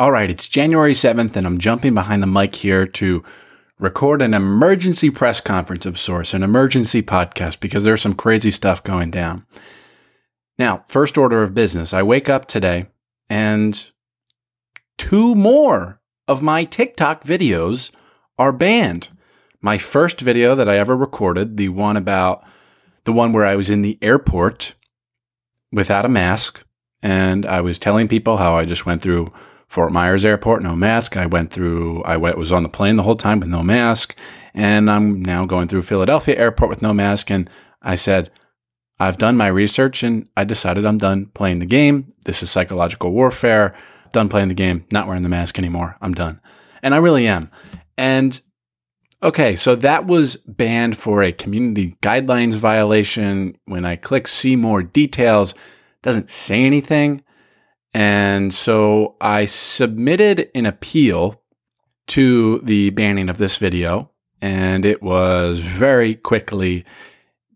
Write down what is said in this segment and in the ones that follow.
All right, it's January 7th, and I'm jumping behind the mic here to record an emergency press conference of sorts, an emergency podcast, because there's some crazy stuff going down. Now, first order of business, I wake up today and two more of my TikTok videos are banned. My first video that I ever recorded, the one about the one where I was in the airport without a mask, and I was telling people how I just went through Fort Myers Airport, no mask. I went through, I went, was on the plane the whole time with no mask. And I'm now going through Philadelphia Airport with no mask. And I said, I've done my research and I decided I'm done playing the game. This is psychological warfare. Done playing the game, not wearing the mask anymore. I'm done. And I really am. And okay, so that was banned for a community guidelines violation. When I click see more details, doesn't say anything. And so I submitted an appeal to the banning of this video, and it was very quickly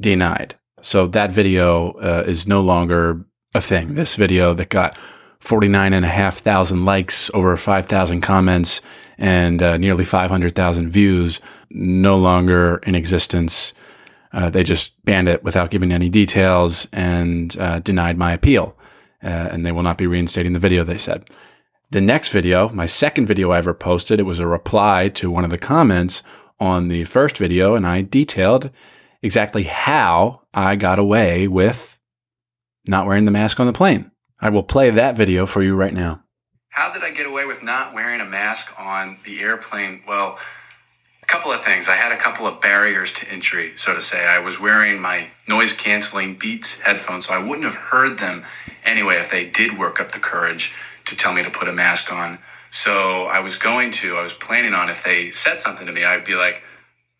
denied. So that video uh, is no longer a thing. This video that got 49,500 likes, over 5,000 comments, and uh, nearly 500,000 views, no longer in existence. Uh, they just banned it without giving any details and uh, denied my appeal uh, and they will not be reinstating the video, they said. The next video, my second video I ever posted, it was a reply to one of the comments on the first video, and I detailed exactly how I got away with not wearing the mask on the plane. I will play that video for you right now. How did I get away with not wearing a mask on the airplane? Well, couple of things. I had a couple of barriers to entry, so to say. I was wearing my noise canceling Beats headphones, so I wouldn't have heard them anyway if they did work up the courage to tell me to put a mask on. So I was going to, I was planning on if they said something to me, I'd be like,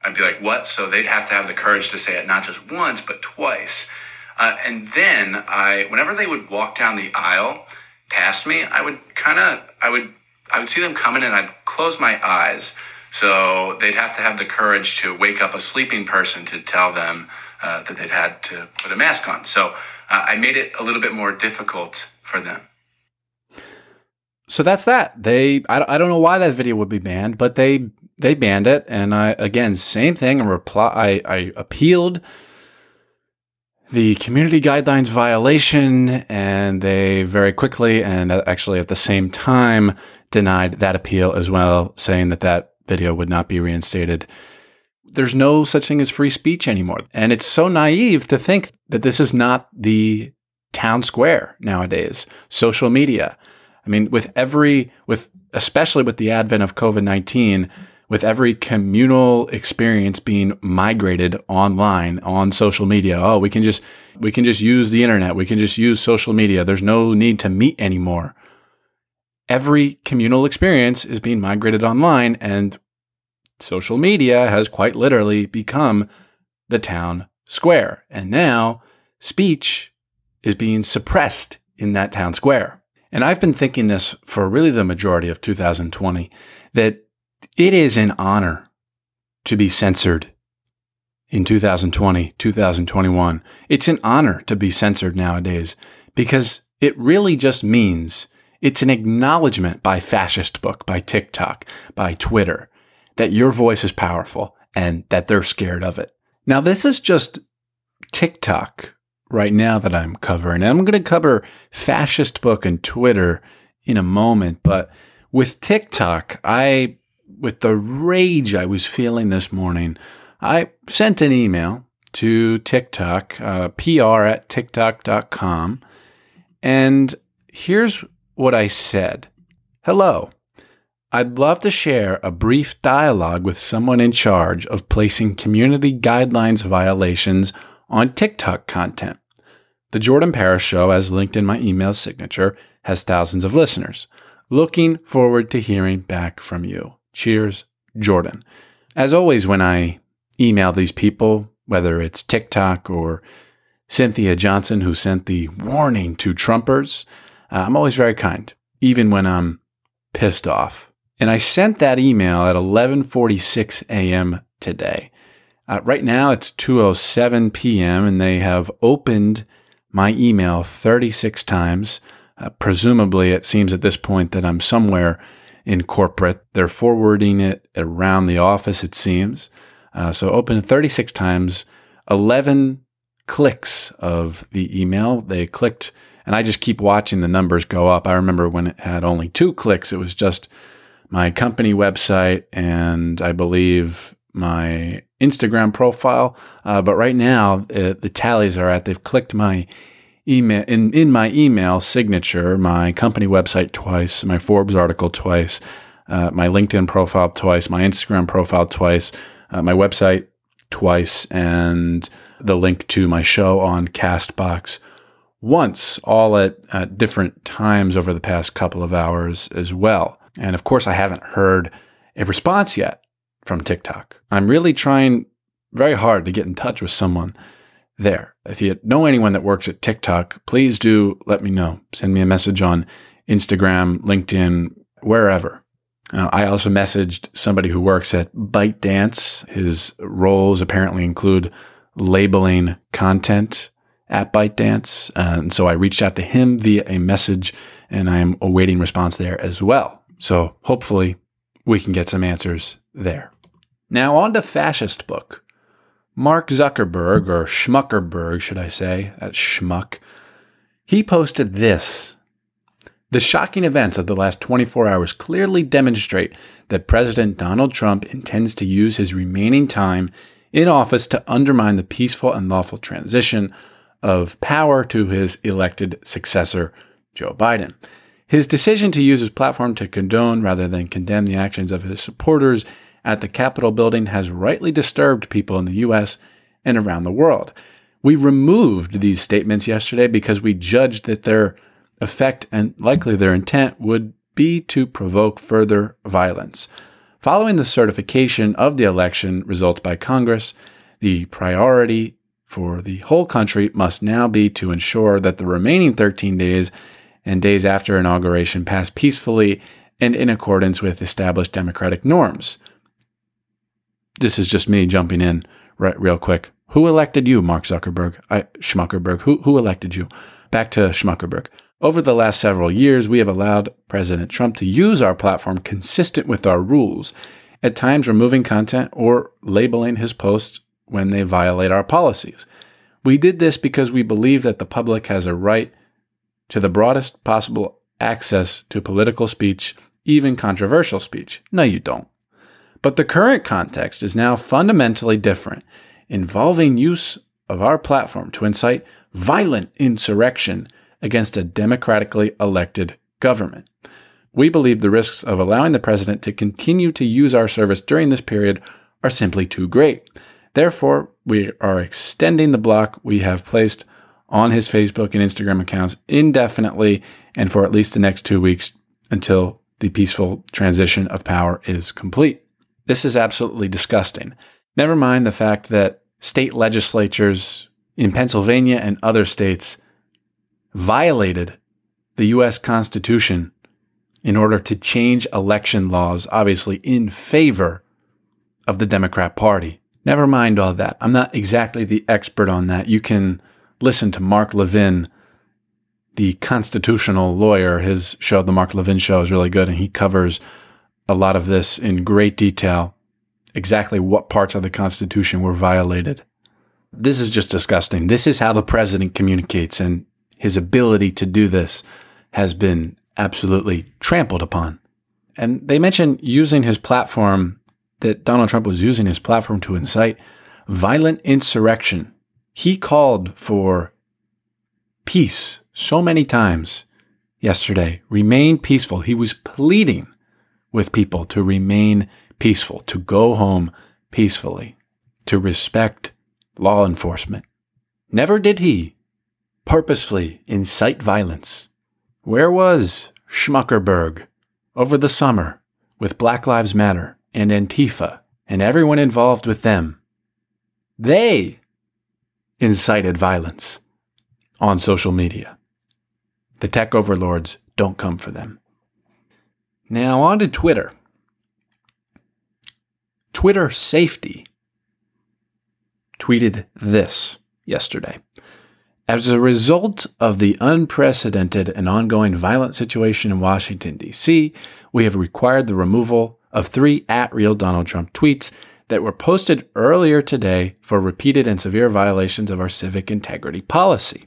I'd be like, what? So they'd have to have the courage to say it not just once, but twice. Uh, and then I, whenever they would walk down the aisle past me, I would kind of, I would, I would see them coming and I'd close my eyes so they'd have to have the courage to wake up a sleeping person to tell them uh, that they'd had to put a mask on. So uh, I made it a little bit more difficult for them. So that's that. They I, I don't know why that video would be banned, but they they banned it. And I again same thing. And reply I, I appealed the community guidelines violation, and they very quickly and actually at the same time denied that appeal as well, saying that that video would not be reinstated. There's no such thing as free speech anymore. And it's so naive to think that this is not the town square nowadays, social media. I mean, with every, with, especially with the advent of COVID 19, with every communal experience being migrated online on social media. Oh, we can just, we can just use the internet. We can just use social media. There's no need to meet anymore every communal experience is being migrated online, and social media has quite literally become the town square. And now speech is being suppressed in that town square. And I've been thinking this for really the majority of 2020 that it is an honor to be censored in 2020, 2021. It's an honor to be censored nowadays because it really just means it's an acknowledgement by Fascist Book, by TikTok, by Twitter, that your voice is powerful and that they're scared of it. Now, this is just TikTok right now that I'm covering. And I'm going to cover Fascist Book and Twitter in a moment. But with TikTok, I, with the rage I was feeling this morning, I sent an email to TikTok, uh, pr at tiktok.com. And here's what I said. Hello. I'd love to share a brief dialogue with someone in charge of placing community guidelines violations on TikTok content. The Jordan Paris Show, as linked in my email signature, has thousands of listeners. Looking forward to hearing back from you. Cheers, Jordan. As always, when I email these people, whether it's TikTok or Cynthia Johnson, who sent the warning to Trumpers, uh, I'm always very kind, even when I'm pissed off. And I sent that email at 11:46 a.m. today. Uh, right now it's 2:07 p.m. and they have opened my email 36 times. Uh, presumably, it seems at this point that I'm somewhere in corporate. They're forwarding it around the office, it seems. Uh, so open 36 times, 11 clicks of the email. They clicked, and I just keep watching the numbers go up. I remember when it had only two clicks, it was just my company website and I believe my Instagram profile. Uh, but right now, the tallies are at they've clicked my email in, in my email signature, my company website twice, my Forbes article twice, uh, my LinkedIn profile twice, my Instagram profile twice, uh, my website twice, and the link to my show on Castbox once, all at, different times over the past couple of hours as well. And of course, I haven't heard a response yet from TikTok. I'm really trying very hard to get in touch with someone there. If you know anyone that works at TikTok, please do let me know. Send me a message on Instagram, LinkedIn, wherever. Uh, I also messaged somebody who works at ByteDance. His roles apparently include labeling content at ByteDance. Uh, and so I reached out to him via a message and I am awaiting response there as well. So hopefully we can get some answers there. Now on to Fascist Book. Mark Zuckerberg, or Schmuckerberg, should I say, that's Schmuck, he posted this. The shocking events of the last 24 hours clearly demonstrate that President Donald Trump intends to use his remaining time in office to undermine the peaceful and lawful transition of power to his elected successor, Joe Biden. His decision to use his platform to condone rather than condemn the actions of his supporters at the Capitol building has rightly disturbed people in the U.S. and around the world. We removed these statements yesterday because we judged that their effect and likely their intent would be to provoke further violence. Following the certification of the election results by Congress, the priority for the whole country must now be to ensure that the remaining 13 days and days after inauguration pass peacefully and in accordance with established democratic norms this is just me jumping in right real quick. Who elected you, Mark Zuckerberg? I, Schmuckerberg. Who, who elected you? Back to Schmuckerberg. Over the last several years, we have allowed President Trump to use our platform consistent with our rules, at times removing content or labeling his posts when they violate our policies. We did this because we believe that the public has a right to the broadest possible access to political speech, even controversial speech. No, you don't. But the current context is now fundamentally different, involving use of our platform to incite violent insurrection against a democratically elected government. We believe the risks of allowing the president to continue to use our service during this period are simply too great. Therefore, we are extending the block we have placed on his Facebook and Instagram accounts indefinitely and for at least the next two weeks until the peaceful transition of power is complete. This is absolutely disgusting. Never mind the fact that state legislatures in Pennsylvania and other states violated the U.S. Constitution in order to change election laws, obviously in favor of the Democrat Party. Never mind all that. I'm not exactly the expert on that. You can listen to Mark Levin, the constitutional lawyer. His show, The Mark Levin Show, is really good, and he covers a lot of this in great detail, exactly what parts of the Constitution were violated. This is just disgusting. This is how the president communicates, and his ability to do this has been absolutely trampled upon. And they mention using his platform, that Donald Trump was using his platform to incite violent insurrection. He called for peace so many times yesterday. Remain peaceful. He was pleading with people to remain peaceful, to go home peacefully, to respect law enforcement. Never did he purposefully incite violence. Where was Schmuckerberg over the summer with Black Lives Matter and Antifa and everyone involved with them? They incited violence on social media. The tech overlords don't come for them. Now, on to Twitter. Twitter Safety tweeted this yesterday. As a result of the unprecedented and ongoing violent situation in Washington, D.C., we have required the removal of three at real Donald Trump tweets that were posted earlier today for repeated and severe violations of our civic integrity policy.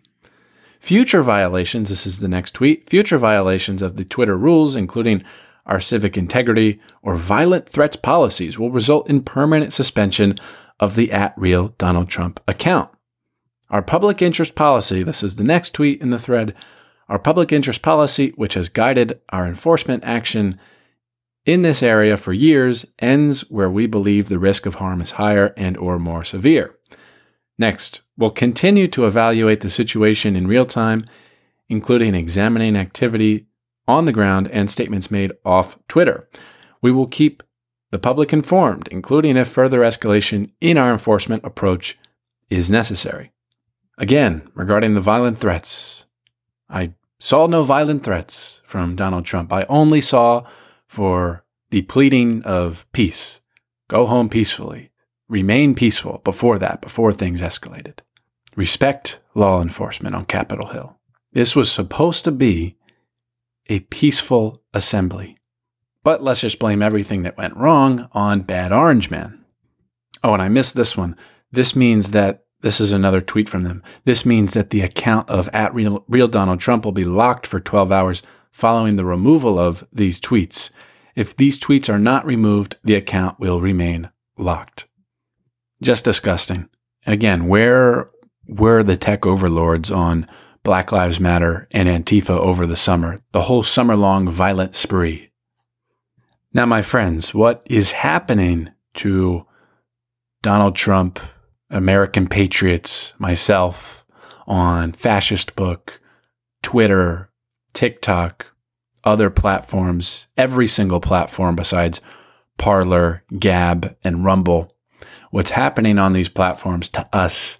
Future violations, this is the next tweet, future violations of the Twitter rules, including our civic integrity or violent threats policies, will result in permanent suspension of the at real Donald Trump account. Our public interest policy, this is the next tweet in the thread, our public interest policy, which has guided our enforcement action in this area for years, ends where we believe the risk of harm is higher and or more severe. Next, we'll continue to evaluate the situation in real time, including examining activity on the ground and statements made off Twitter. We will keep the public informed, including if further escalation in our enforcement approach is necessary. Again, regarding the violent threats, I saw no violent threats from Donald Trump. I only saw for the pleading of peace. Go home peacefully. Remain peaceful before that, before things escalated. Respect law enforcement on Capitol Hill. This was supposed to be a peaceful assembly. But let's just blame everything that went wrong on Bad Orange Man. Oh, and I missed this one. This means that this is another tweet from them. This means that the account of at real, real Donald Trump will be locked for 12 hours following the removal of these tweets. If these tweets are not removed, the account will remain locked. Just disgusting. And again, where were the tech overlords on Black Lives Matter and Antifa over the summer, the whole summer long violent spree? Now, my friends, what is happening to Donald Trump American Patriots, myself, on Fascist Book, Twitter, TikTok, other platforms, every single platform besides Parler, Gab, and Rumble. What's happening on these platforms to us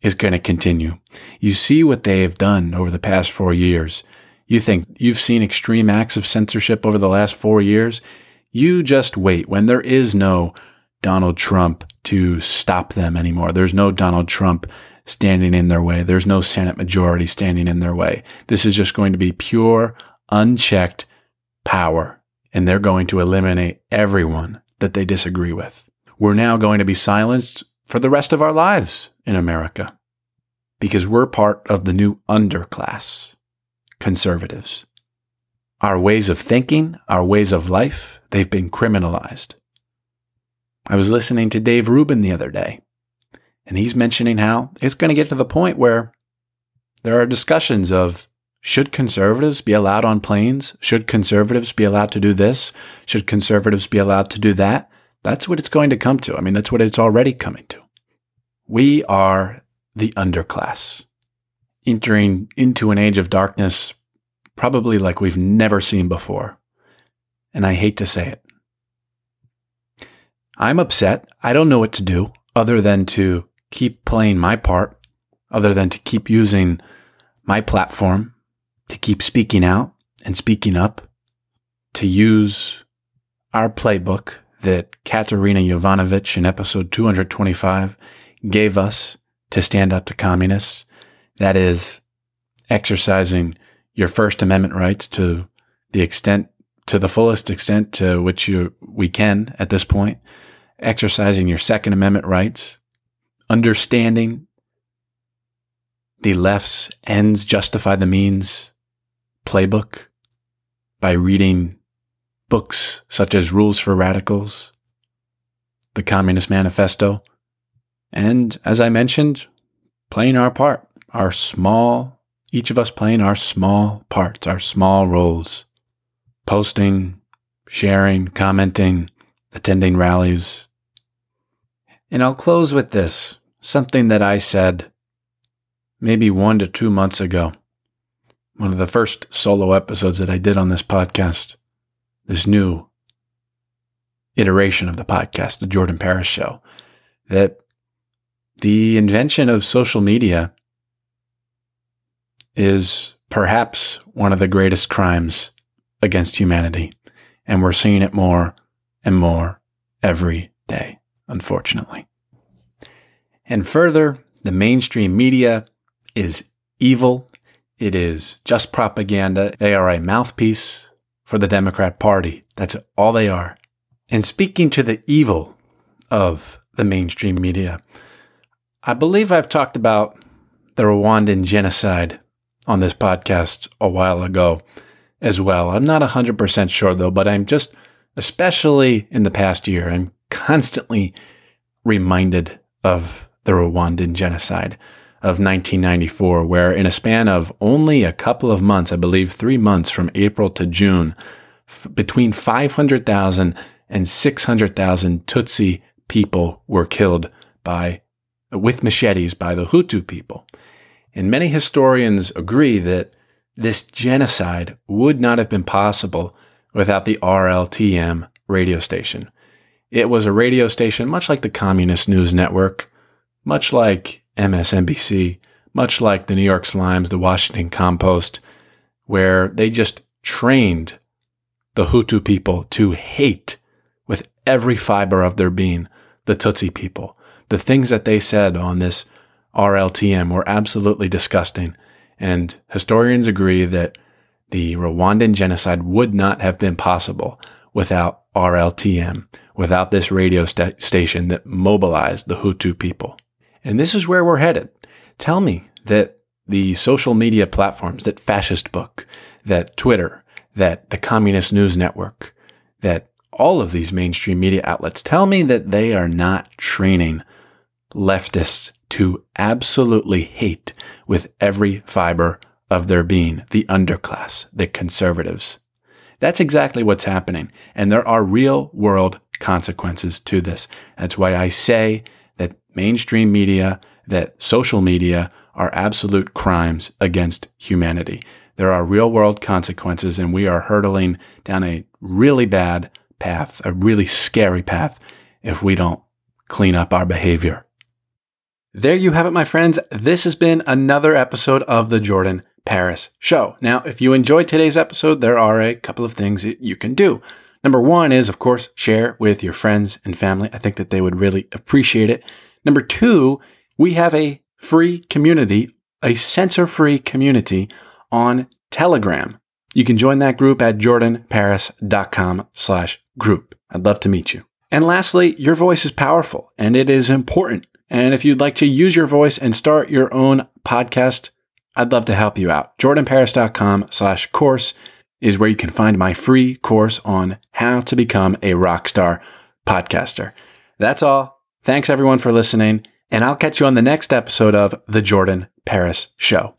is going to continue. You see what they have done over the past four years. You think you've seen extreme acts of censorship over the last four years? You just wait. When there is no Donald Trump to stop them anymore. There's no Donald Trump standing in their way. There's no Senate majority standing in their way. This is just going to be pure, unchecked power, and they're going to eliminate everyone that they disagree with. We're now going to be silenced for the rest of our lives in America because we're part of the new underclass, conservatives. Our ways of thinking, our ways of life, they've been criminalized. I was listening to Dave Rubin the other day, and he's mentioning how it's going to get to the point where there are discussions of should conservatives be allowed on planes? Should conservatives be allowed to do this? Should conservatives be allowed to do that? That's what it's going to come to. I mean, that's what it's already coming to. We are the underclass, entering into an age of darkness, probably like we've never seen before. And I hate to say it. I'm upset. I don't know what to do other than to keep playing my part, other than to keep using my platform to keep speaking out and speaking up, to use our playbook that Katerina Jovanovic in episode 225 gave us to stand up to communists. That is exercising your First Amendment rights to the extent, to the fullest extent to which you, we can at this point, exercising your Second Amendment rights, understanding the left's ends justify the means playbook by reading books such as Rules for Radicals, the Communist Manifesto, and as I mentioned, playing our part, our small, each of us playing our small parts, our small roles, posting, sharing, commenting, attending rallies, and I'll close with this something that I said maybe one to two months ago. One of the first solo episodes that I did on this podcast, this new iteration of the podcast, The Jordan Paris Show, that the invention of social media is perhaps one of the greatest crimes against humanity. And we're seeing it more and more every day unfortunately. And further, the mainstream media is evil. It is just propaganda. They are a mouthpiece for the Democrat Party. That's all they are. And speaking to the evil of the mainstream media, I believe I've talked about the Rwandan genocide on this podcast a while ago as well. I'm not 100% sure though, but I'm just, especially in the past year, I'm constantly reminded of the Rwandan genocide of 1994, where in a span of only a couple of months, I believe three months from April to June, f- between 500,000 and 600,000 Tutsi people were killed by, with machetes by the Hutu people. And many historians agree that this genocide would not have been possible without the RLTM radio station. It was a radio station much like the Communist News Network, much like MSNBC, much like the New York Slimes, the Washington Compost, where they just trained the Hutu people to hate with every fiber of their being the Tutsi people. The things that they said on this RLTM were absolutely disgusting. And historians agree that the Rwandan genocide would not have been possible without RLTM, without this radio st- station that mobilized the Hutu people. And this is where we're headed. Tell me that the social media platforms, that Fascist Book, that Twitter, that the Communist News Network, that all of these mainstream media outlets tell me that they are not training leftists to absolutely hate with every fiber of their being the underclass, the conservatives. That's exactly what's happening. And there are real world consequences to this. That's why I say mainstream media, that social media are absolute crimes against humanity. There are real world consequences, and we are hurtling down a really bad path, a really scary path, if we don't clean up our behavior. There you have it, my friends. This has been another episode of the Jordan Paris Show. Now, if you enjoyed today's episode, there are a couple of things that you can do. Number one is, of course, share with your friends and family. I think that they would really appreciate it. Number two, we have a free community, a censor free community on Telegram. You can join that group at jordanparis.com slash group. I'd love to meet you. And lastly, your voice is powerful and it is important. And if you'd like to use your voice and start your own podcast, I'd love to help you out. jordanparis.com slash course is where you can find my free course on how to become a rock star podcaster. That's all. Thanks everyone for listening, and I'll catch you on the next episode of The Jordan Paris Show.